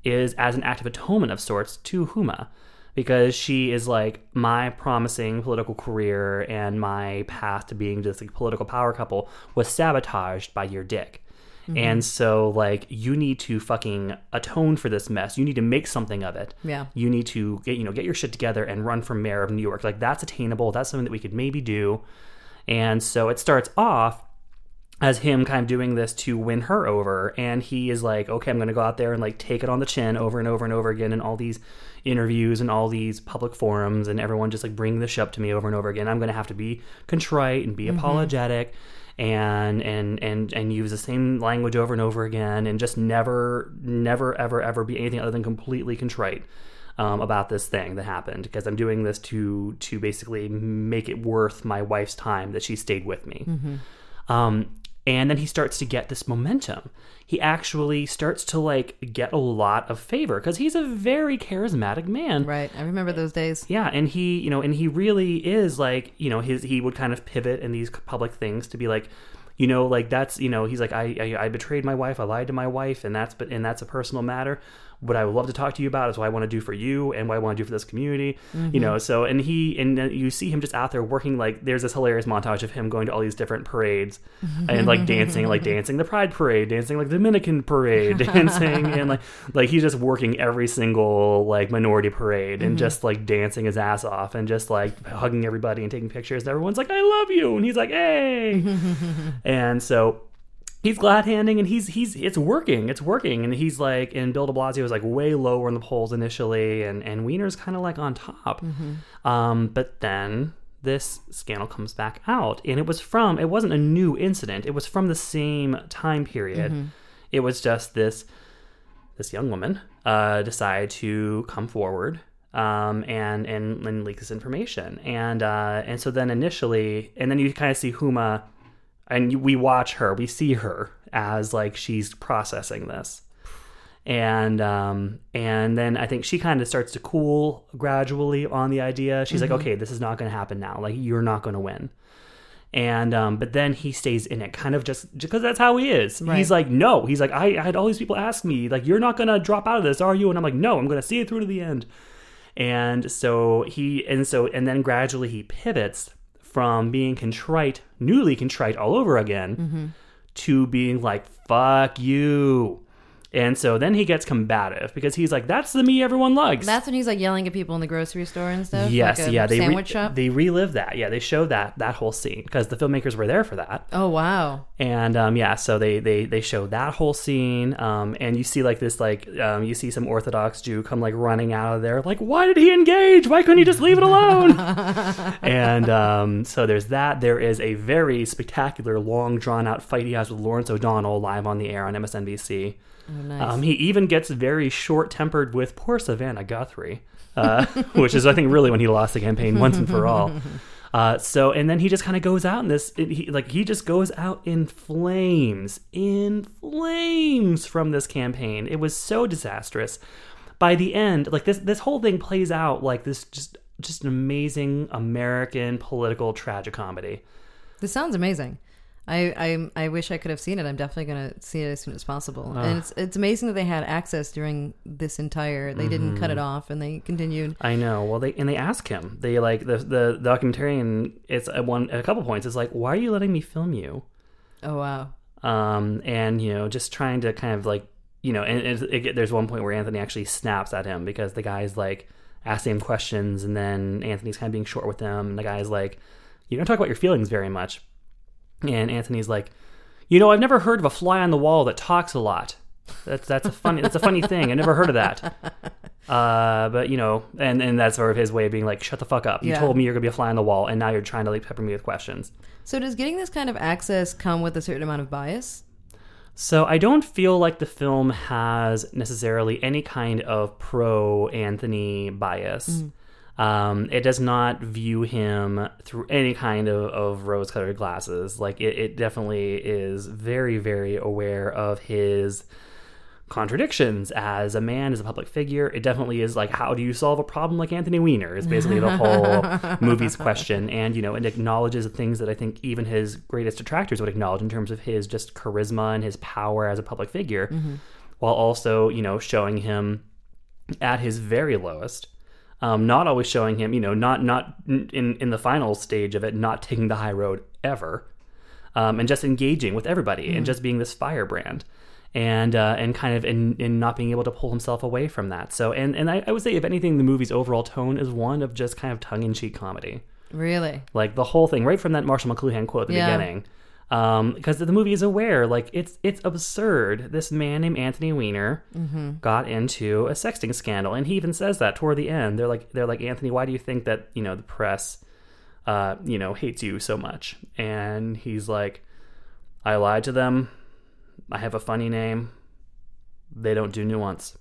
is as an act of atonement of sorts to Huma, because she is like my promising political career and my path to being just like political power couple was sabotaged by your dick. And mm-hmm. so, like, you need to fucking atone for this mess. You need to make something of it. Yeah. You need to get, you know, get your shit together and run for mayor of New York. Like, that's attainable. That's something that we could maybe do. And so it starts off as him kind of doing this to win her over and he is like okay i'm going to go out there and like take it on the chin over and over and over again in all these interviews and all these public forums and everyone just like bring this up to me over and over again i'm going to have to be contrite and be mm-hmm. apologetic and and and and use the same language over and over again and just never never ever ever be anything other than completely contrite um, about this thing that happened because I'm doing this to to basically make it worth my wife's time that she stayed with me. Um, and then he starts to get this momentum. He actually starts to like get a lot of favor because he's a very charismatic man. Right. I remember those days. Yeah, and he, you know, and he really is like, you know, his he would kind of pivot in these public things to be like, you know, like that's, you know, he's like, I, I, I betrayed my wife, I lied to my wife, and that's, but, and that's a personal matter. What I would love to talk to you about is what I want to do for you and what I want to do for this community. Mm-hmm. You know, so and he and you see him just out there working like there's this hilarious montage of him going to all these different parades and like dancing, like dancing the Pride Parade, dancing like the Dominican Parade, dancing and like like he's just working every single like minority parade and just like dancing his ass off and just like hugging everybody and taking pictures. And everyone's like, I love you, and he's like, Hey, and so he's glad handing and he's he's it's working it's working. And he's like and bill de blasio was like way lower in the polls initially and and Weiner's kind of like on top. Um but then this scandal comes back out and it was from it wasn't a new incident. It was from the same time period. It was just this this young woman uh decided to come forward um, and, and and leak this information, and uh, and so then initially, and then you kind of see Huma and we watch her we see her as like she's processing this. And um and then i think she kind of starts to cool gradually on the idea. She's like okay this is not going to happen now. Like you're not going to win. And um but then he stays in it kind of just because that's how he is. He's like no. He's like I, I had all these people ask me like you're not going to drop out of this are you? And i'm like no i'm going to see it through to the end. And so he and so and then gradually he pivots from being contrite newly contrite all over again mm-hmm. to being like fuck you and so then he gets combative because he's like that's the me everyone likes That's when he's like yelling at people in the grocery store and stuff. yes like yeah they re- shop. they relive that yeah they show that that whole scene because the filmmakers were there for that oh wow. and um, yeah, so they they they show that whole scene, um, and you see like this like um, you see some Orthodox Jew come like running out of there, like why did he engage? Why couldn't he just leave it alone? and um, so there's that. There is a very spectacular, long drawn out fight he has with Lawrence O'Donnell live on the air on MSNBC. Oh, nice. Um, he even gets very short tempered with poor Savannah Guthrie, uh, which is, I think, really when he lost the campaign once and for all. Uh, so, and then he just kind of goes out in this, it- he, like, he just goes out in flames, in flames from this campaign. It was so disastrous. By the end, like, this, this whole thing plays out like this just, just an amazing American political tragicomedy. This sounds amazing. I, I I wish I could have seen it. I'm definitely gonna see it as soon as possible. And it's it's amazing that they had access during this entire. They didn't cut it off, and they continued. I know. Well, they and they ask him. They like the the documentarian. It's at one at a couple points. It's like, why are you letting me film you? Oh wow. Um, and you know, just trying to kind of like you know, and it, it, there's one point where Anthony actually snaps at him because the guy's like asking him questions, and then Anthony's kind of being short with them, and the guy's like, "You don't talk about your feelings very much," and Anthony's like, "You know, I've never heard of a fly on the wall that talks a lot." That's that's a funny that's a funny thing. I never heard of that. Uh, but you know, and and that's sort of his way of being like, "Shut the fuck up! You Yeah. told me you're gonna be a fly on the wall, and now you're trying to like pepper me with questions." So does getting this kind of access come with a certain amount of bias? So I don't feel like the film has necessarily any kind of pro Anthony bias. Um, it does not view him through any kind of, of rose colored glasses. Like it, it definitely is very, very aware of his contradictions as a man, as a public figure. It definitely is like, how do you solve a problem like Anthony Weiner? Is basically the whole movie's question. And, you know, it acknowledges the things that I think even his greatest detractors would acknowledge in terms of his just charisma and his power as a public figure, while also, you know, showing him at his very lowest. Um, not always showing him, you know, not not in in the final stage of it, not taking the high road ever, um, and just engaging with everybody and just being this firebrand, and uh, and kind of in, in not being able to pull himself away from that. So and and I, I would say if anything, the movie's overall tone is one of just kind of tongue in cheek comedy, Really? like the whole thing, right from that Marshall McLuhan quote at the Yeah. beginning. Because the movie is aware, like it's it's absurd. This man named Anthony Weiner got into a sexting scandal, and he even says that toward the end. They're like, they're like, Anthony, why do you think that you know the press, uh, you know, hates you so much? And he's like, I lied to them. I have a funny name. They don't do nuance.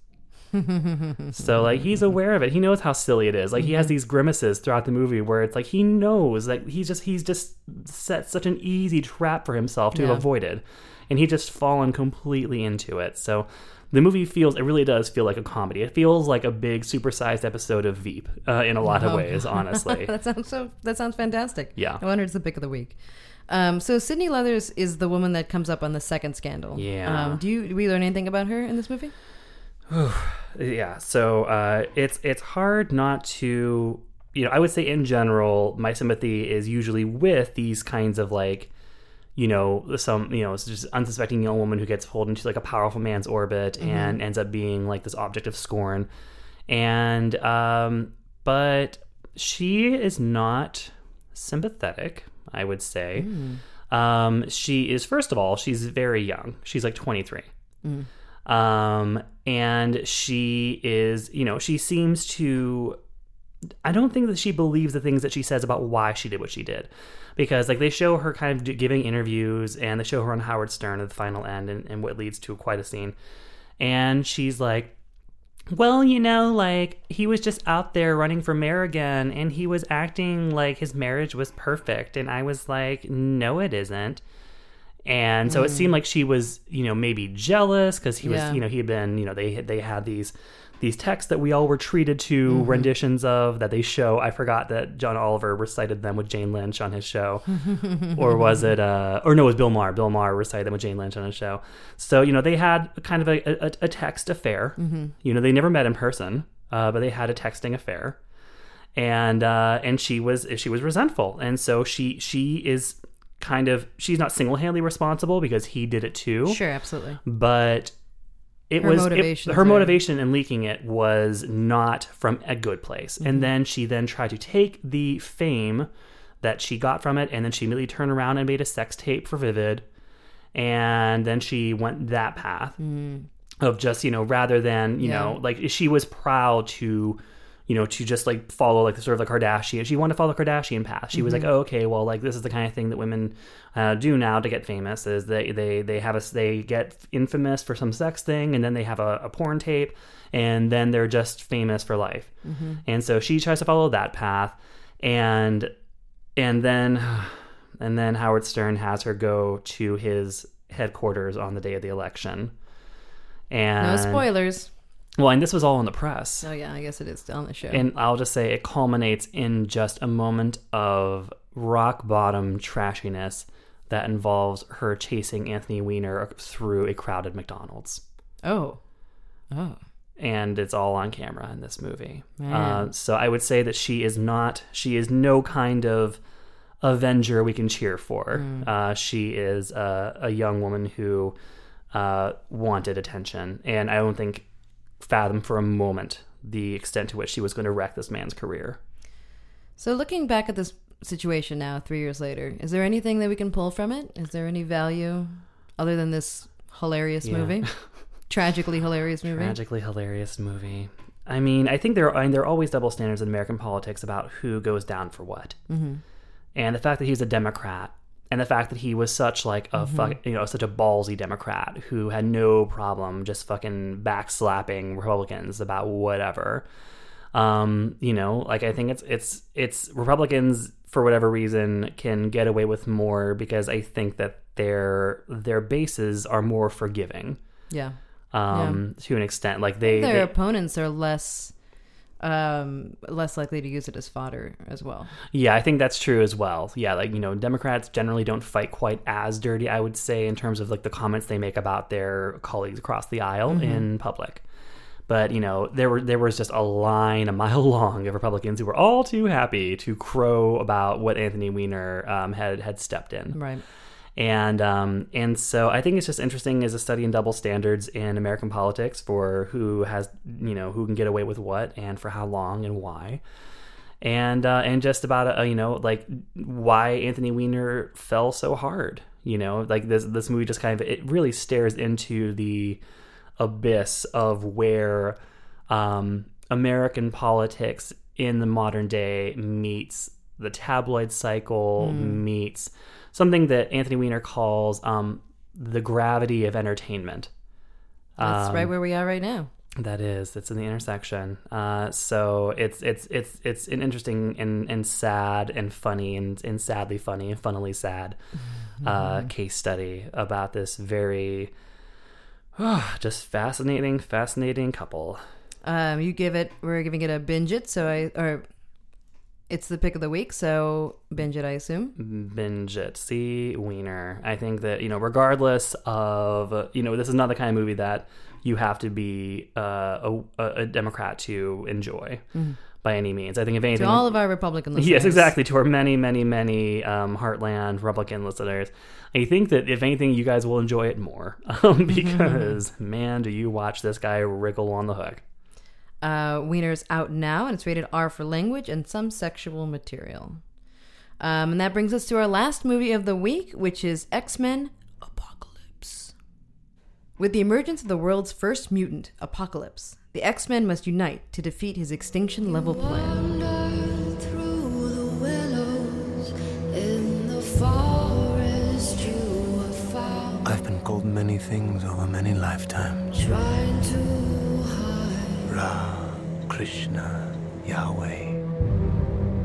So like he's aware of it. He knows how silly it is. Like he has these grimaces throughout the movie where it's like he knows that he's just he's just set such an easy trap for himself to have Yeah. avoided, and he just fallen completely into it. So the movie feels it really does feel like a comedy. It feels like a big supersized episode of Veep uh, in a lot of ways. Honestly, That sounds so. That sounds fantastic. Yeah. I wonder it's the pick of the week. Um, so Sydney Leathers is the woman that comes up on the second scandal. Yeah. Um, do you do we learn anything about her in this movie? Yeah so uh, it's it's hard not to you know i would say in general my sympathy is usually with these kinds of like you know some you know it's just unsuspecting young woman who gets pulled into like a powerful man's orbit Mm-hmm. and ends up being like this object of scorn. And um but she is not sympathetic i would say. Um she is first of all she's very young. She's like 23 um and she is you know she seems to i don't think that she believes the things that she says about why she did what she did because like they show her kind of giving interviews and they show her on howard stern at the final end and, and what leads to quite a scene and she's like well, you know, like he was just out there running for mayor again and he was acting like his marriage was perfect. And I was like, no, it isn't. And so it seemed like she was, you know, maybe jealous because he was, Yeah. you know, he had been, you know, they they had these these texts that we all were treated to renditions of that they show. I forgot that John Oliver recited them with Jane Lynch on his show, or was it? uh Or no, it was Bill Maher. Bill Maher recited them with Jane Lynch on his show. So you know they had kind of a a, a text affair. You know they never met in person, uh, but they had a texting affair, and uh, and she was she was resentful, and so she she is kind of she's not single handedly responsible because he did it too Sure, absolutely. but it Her was it- her motivation in leaking it was not from a good place Mm-hmm. and then she then tried to take the fame that she got from it and then she immediately turned around and made a sex tape for vivid and then she went that path Mm. of just you know rather than you Yeah. know like she was proud to you know to just like follow like the sort of the Kardashian she wanted to follow the Kardashian path she was Mm-hmm. like oh, okay well like this is the kind of thing that women uh, do now to get famous is they they they have a they get infamous for some sex thing and then they have a, a porn tape and then they're just famous for life Mm-hmm. and so she tries to follow that path and and then and then Howard Stern has her go to his headquarters on the day of the election and No spoilers. Well, and this was all in the press. Oh yeah, I guess it is on the show. And I'll just say it culminates in just a moment of rock bottom trashiness that involves her chasing Anthony Weiner through a crowded McDonald's. oh, oh, And it's all on camera in this movie. Uh, so I would say that she is not, she is no kind of Avenger we can cheer for. Mm. Uh, she is a, a young woman who uh, wanted attention. And I don't think fathom for a moment the extent to which she was going to wreck this man's career. So looking back at this situation now, three years later, is there anything that we can pull from it? Is there any value other than this hilarious Yeah. movie, tragically hilarious movie? Tragically hilarious movie. I mean, I think there are, I mean, there are always double standards in American politics about who goes down for what. Mm-hmm. And the fact that he's a Democrat, and the fact that he was such like a fuck, you know, such a ballsy Democrat who had no problem just fucking backslapping Republicans about whatever. Um, you know, like I think it's it's it's Republicans for whatever reason can get away with more because I think that their their bases are more forgiving. Yeah, um to an extent like they, their they opponents are less, um, less likely to use it as fodder as well. yeah i think that's true as well yeah like you know democrats generally don't fight quite as dirty i would say in terms of like the comments they make about their colleagues across the aisle in public but you know there were there was just a line a mile long of republicans who were all too happy to crow about what anthony weiner um, had had stepped in Right. And um, and so I think it's just interesting as a study in double standards in American politics for who has you know who can get away with what and for how long and why, and uh, and just about uh, you know like why Anthony Weiner fell so hard. You know, like this this movie just kind of it really stares into the abyss of where um, American politics in the modern day meets the tabloid cycle meets something that Anthony Weiner calls um, the gravity of entertainment. That's Um, right where we are right now. That is, it's in the intersection. Uh, so it's it's it's it's an interesting and, and sad and funny and, and sadly funny and funnily sad uh, case study about this very just fascinating, fascinating couple. Um, you give it. We're giving it a binge it. So I or it's the pick of the week. So binge it. I assume. binge it. See Weiner. I think that you know, regardless of you know, this is not the kind of movie that you have to be uh, a, a Democrat to enjoy by any means. I think if anything, To all of our Republican listeners. Yes, exactly. To our many, many, many um, Heartland Republican listeners, I think that if anything, you guys will enjoy it more um, because man, do you watch this guy wriggle on the hook? Uh, Weiner's out now, and it's rated R for language and some sexual material. Um, and that brings us to our last movie of the week, which is X Men Apocalypse. With the emergence of the world's first mutant, Apocalypse, the X Men must unite to defeat his extinction level plan. I've been called many things over many lifetimes. Ra, Krishna, Yahweh.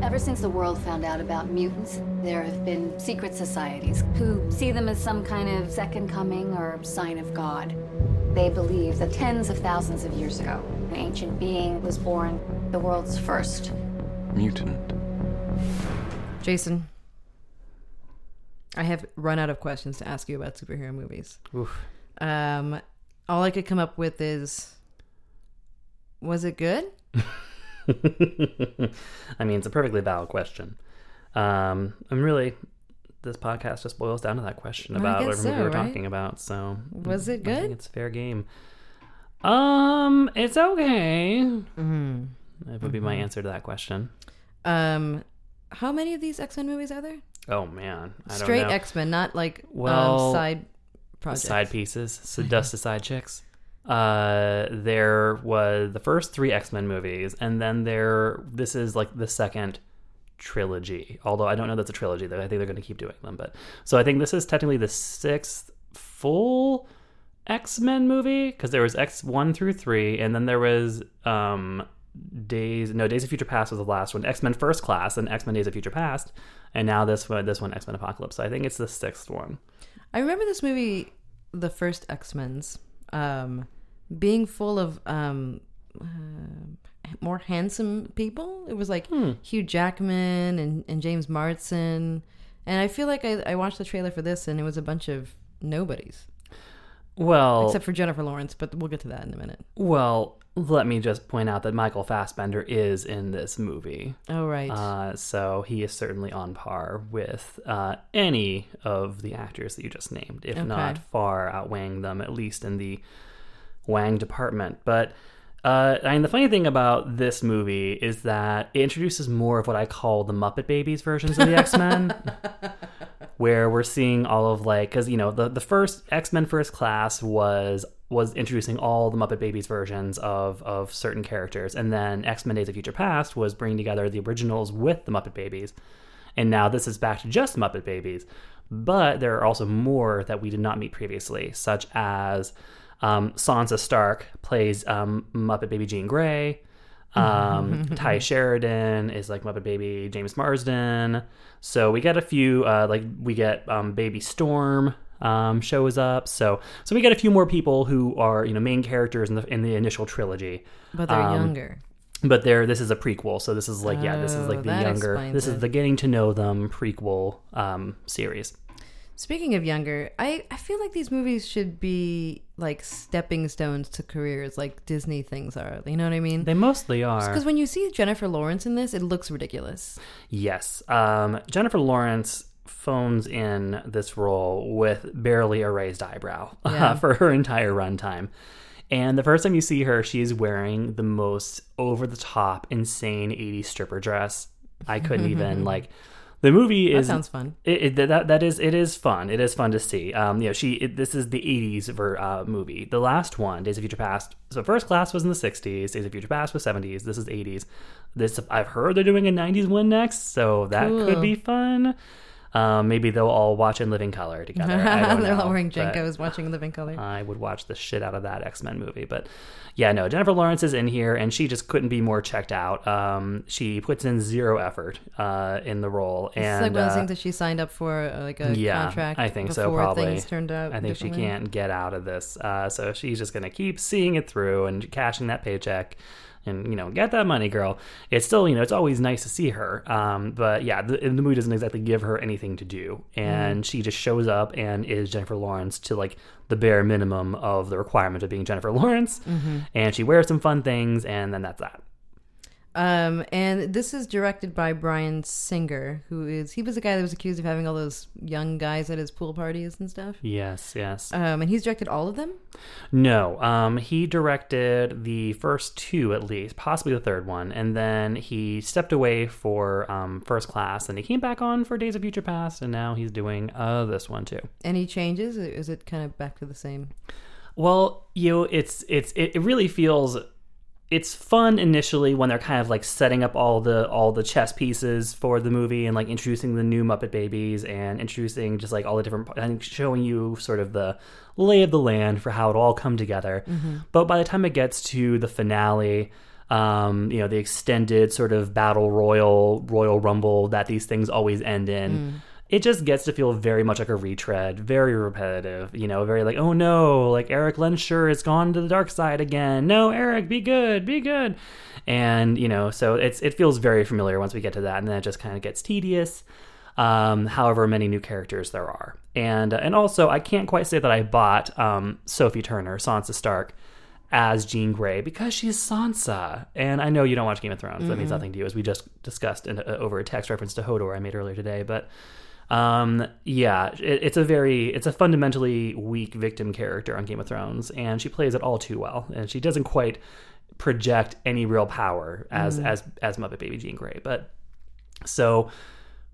Ever since the world found out about mutants, there have been secret societies who see them as some kind of second coming or sign of God. They believe that tens of thousands of years ago, an ancient being was born, the world's first. Mutant. Jason, I have run out of questions to ask you about superhero movies. Oof. Um, all I could come up with is, was it good? I mean, it's a perfectly valid question. Um, I'm really, this podcast just boils down to that question about whatever movie we're right? talking about. So, Was it I good? think it's fair game. Um, it's okay. Mm-hmm. That would be my answer to that question. Um, how many of these X Men movies are there? Oh man, I Straight. X Men, not like Well, um, side projects. side pieces, so dust to side chicks. Uh, there was the first three X Men movies, and then there. This is like the second trilogy. Although I don't know that's a trilogy. I think they're going to keep doing them. But so I think this is technically the sixth full X Men movie because there was X one through three, and then there was um Days no Days of Future Past was the last one. X Men First Class and X Men Days of Future Past, and now this one this one X Men Apocalypse. So I think it's the sixth one. I remember this movie, the first X Men's, um, being full of um, uh, more handsome people. It was like Hmm. Hugh Jackman and, and James Marsden, and I feel like I, I watched the trailer for this and it was a bunch of nobodies, Well, except for Jennifer Lawrence. But we'll get to that in a minute. Well, let me just point out that Michael Fassbender is in this movie. Oh right. Uh, so he is certainly on par with uh, any of the actors that you just named, if Okay. not far outweighing them, at least in the Wang department. But uh, I mean, the funny thing about this movie is that it introduces more of what I call the Muppet Babies versions of the X Men. where we're seeing all of like because you know the the first X Men First Class was was introducing all the Muppet Babies versions of of certain characters, and then X Men Days of Future Past was bringing together the originals with the Muppet Babies, and now this is back to just Muppet Babies, but there are also more that we did not meet previously, such as um, Sansa Stark plays um, Muppet Baby Jean Grey. Um, Tye Sheridan is like Muppet Baby James Marsden. So we get a few, uh, like we get um, Baby Storm um, shows up. So so we get a few more people who are you know main characters in the in the initial trilogy. but they're Um, younger. But there, this is a prequel, so this is like yeah, this is Oh, like the younger. This it. is the getting to know them prequel um, series. Speaking of younger, I, I feel like these movies should be like stepping stones to careers like Disney things are. You know what I mean? They mostly are. Because when you see Jennifer Lawrence in this, it looks ridiculous. Yes. Um, Jennifer Lawrence phones in this role with barely a raised eyebrow Yeah. for her entire runtime. And the first time you see her, she's wearing the most over the top, insane 80s stripper dress. I couldn't even like. The movie That is sounds fun. It, it that that is it is fun. It is fun to see. Um, you know, she it, this is the '80s ver, uh, movie. The last one, Days of Future Past. So First Class was in the '60s. Days of Future Past was '70s. This is '80s. This I've heard they're doing a '90s one next, so that could be fun. Um, maybe they'll all watch in living color together. They're know, all wearing uh, JNCOs, watching Living Color. I would watch the shit out of that X Men movie. But yeah, no, Jennifer Lawrence is in here, and she just couldn't be more checked out. Um, she puts in zero effort uh, in the role, It's and like one of uh, those things that she signed up for, uh, like a yeah, contract. I think so. Probably things turned out. I think she can't get out of this, uh, so she's just gonna keep seeing it through and cashing that paycheck. And you know get that money girl. It's still you know it's always nice to see her um, but yeah the, the movie doesn't exactly give her anything to do. And she just shows up and is jennifer lawrence to like the bare minimum of the requirement of being jennifer lawrence. Mhm. and she wears some fun things and then that's that Um, and this is directed by Bryan Singer, who is he was a guy that was accused of having all those young guys at his pool parties and stuff. yes yes Um, and he's directed all of them. No, um, he directed the first two at least, possibly the third one, and then he stepped away for um, First Class, and he came back on for Days of Future Past, and now he's doing uh, this one too. Any changes? Is it kind of back to the same? Well, you know, it's it's it, it really feels it's fun initially when they're kind of like setting up all the all the chess pieces for the movie and like introducing the new Muppet Babies and introducing just like all the different and showing you sort of the lay of the land for how it all come together. Mhm. But by the time it gets to the finale, um, you know, the extended sort of battle royal royal rumble that these things always end in Mm. It just gets to feel very much like a retread, very repetitive, you know, very like, oh no, like Erik Lehnsherr has gone to the dark side again. No, Erik, be good, be good. And, you know, so it's it feels very familiar once we get to that, and then it just kind of gets tedious. Um, however many new characters there are. And and also I can't quite say that I bought um, Sophie Turner, Sansa Stark, as Jean Grey because she's Sansa. And I know you don't watch Game of Thrones. That means Mhm. nothing to you, as we just discussed in, uh, over a text reference to Hodor I made earlier today. But um, yeah, it, it's a very, it's a fundamentally weak victim character on Game of Thrones, and she plays it all too well. And she doesn't quite project any real power as Mm. as as Muppet Baby Jean Grey. But so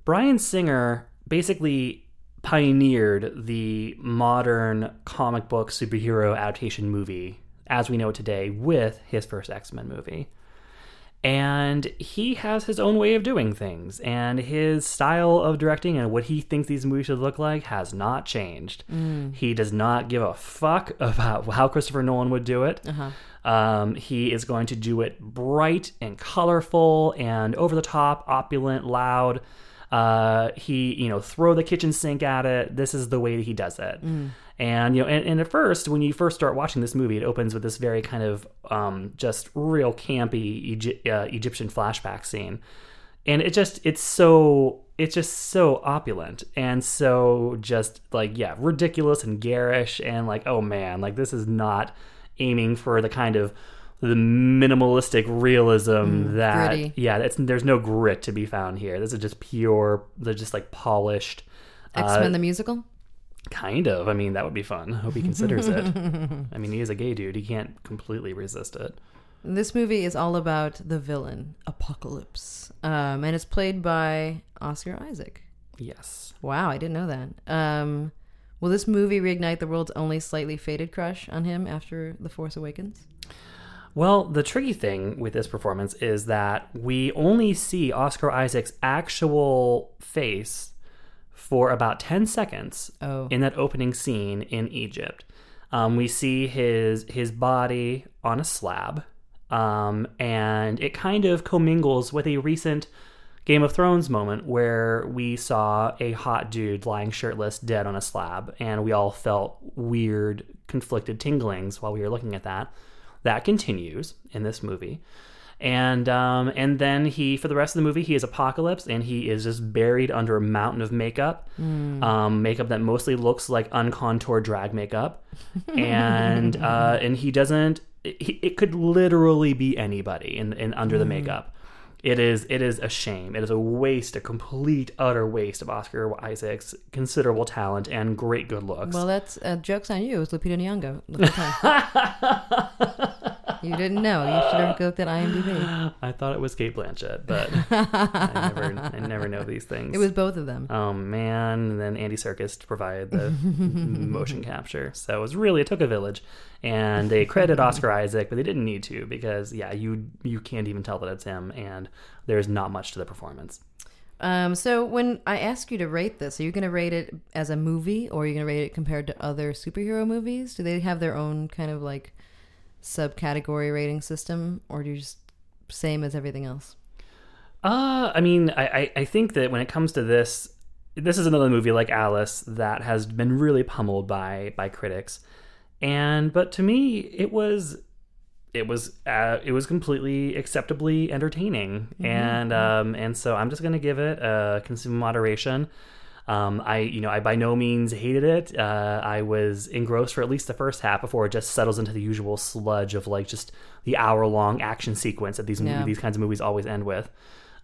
Bryan Singer basically pioneered the modern comic book superhero adaptation movie as we know it today with his first X-Men movie. And he has his own way of doing things, and his style of directing and what he thinks these movies should look like has not changed. Mm. He does not give a fuck about how Christopher Nolan would do it. Uh-huh. Um, he is going to do it bright and colorful and over the top, opulent, loud. Uh, he, you know, throw the kitchen sink at it. This is the way that he does it. Mm. And you know, and, and at first, when you first start watching this movie, it opens with this very kind of um, just real campy Egy- uh, Egyptian flashback scene, and it just it's so it's just so opulent and so just like yeah ridiculous and garish and like oh man like this is not aiming for the kind of the minimalistic realism Mm, that gritty. yeah it's there's no grit to be found here this is just pure they're just like polished X uh, Men the musical. Kind of. I mean, that would be fun. Hope he considers it. I mean, he is a gay dude. He can't completely resist it. This movie is all about the villain Apocalypse, um, and it's played by Oscar Isaac. Yes. Wow, I didn't know that. Um, will this movie reignite the world's only slightly faded crush on him after The Force Awakens? Well, the tricky thing with this performance is that we only see Oscar Isaac's actual face for about 10 seconds Oh. in that opening scene in Egypt. Um, we see his his body on a slab, um, and it kind of commingles with a recent Game of Thrones moment where we saw a hot dude lying shirtless, dead on a slab, and we all felt weird, conflicted tinglings while we were looking at that. That continues in this movie. And um, and then he, for the rest of the movie, he is Apocalypse, and he is just buried under a mountain of makeup, Mm. um, makeup that mostly looks like uncontoured drag makeup, and uh, and he doesn't. It, it could literally be anybody in, in under the Mm. makeup. It is it is a shame. It is a waste, a complete utter waste of Oscar Isaac's considerable talent and great good looks. Well, that's uh, jokes on you. it's Lupita Nyong'o. the whole time. you didn't know. You should have looked at IMDb. I thought it was Cate Blanchett, but I never I never know these things. It was both of them. Oh man! And then Andy Serkis provided the motion capture, so it was really it took a village, and they credit Oscar Isaac, but they didn't need to because yeah, you you can't even tell that it's him, and there's not much to the performance. Um, so when I ask you to rate this, are you going to rate it as a movie, or are you going to rate it compared to other superhero movies? Do they have their own kind of like subcategory rating system, or do you just same as everything else? Uh, I mean, I, I, I think that when it comes to this, this is another movie like Alice that has been really pummeled by by critics, and but to me, it was it was uh, it was completely acceptably entertaining, Mm-hmm. and um, and so I'm just gonna give it uh, consume moderation. Um, I you know I by no means hated it. Uh, I was engrossed for at least the first half before it just settles into the usual sludge of like just the hour long action sequence that these Yeah. these kinds of movies always end with.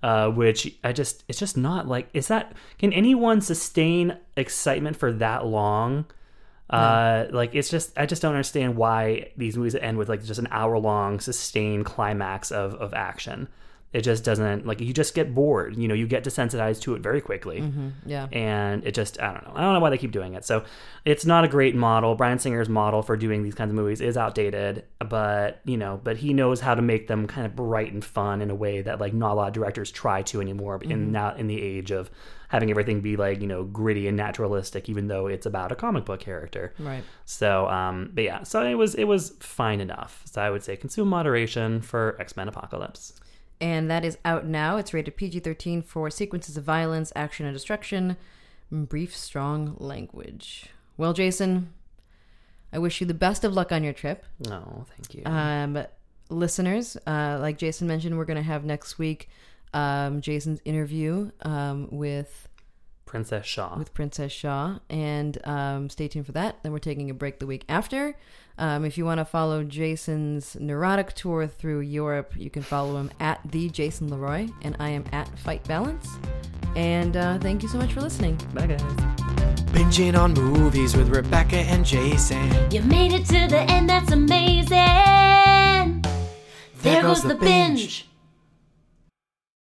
Uh, which I just it's just not like is that can anyone sustain excitement for that long? Uh, like it's just I just don't understand why these movies end with like just an hour long sustained climax of of action. It just doesn't like you just get bored. You know, you get desensitized to it very quickly. yeah. And it just I don't know. I don't know why they keep doing it. So it's not a great model. Bryan Singer's model for doing these kinds of movies is outdated, but you know, but he knows how to make them kind of bright and fun in a way that like not a lot of directors try to anymore in now in the age of having everything be like, you know, gritty and naturalistic, even though it's about a comic book character. Right. So, um, but yeah, so it was it was fine enough. So I would say consume moderation for X Men Apocalypse. And that is out now. It's rated PG 13 for sequences of violence, action, and destruction, brief, strong language. Well, Jason, I wish you the best of luck on your trip. Oh, thank you. Um, listeners, uh, like Jason mentioned, we're going to have next week um, Jason's interview um, with Princess Shaw. with Princess Shaw, and um, stay tuned for that. Then we're taking a break the week after. Um, if you want to follow Jason's neurotic tour through Europe, you can follow him at the Jason Leroy, and I am at Fight Balance. And uh, thank you so much for listening. Bye, guys. Binging on movies with Rebecca and Jason. You made it to the end, that's amazing. There, goes, the binge.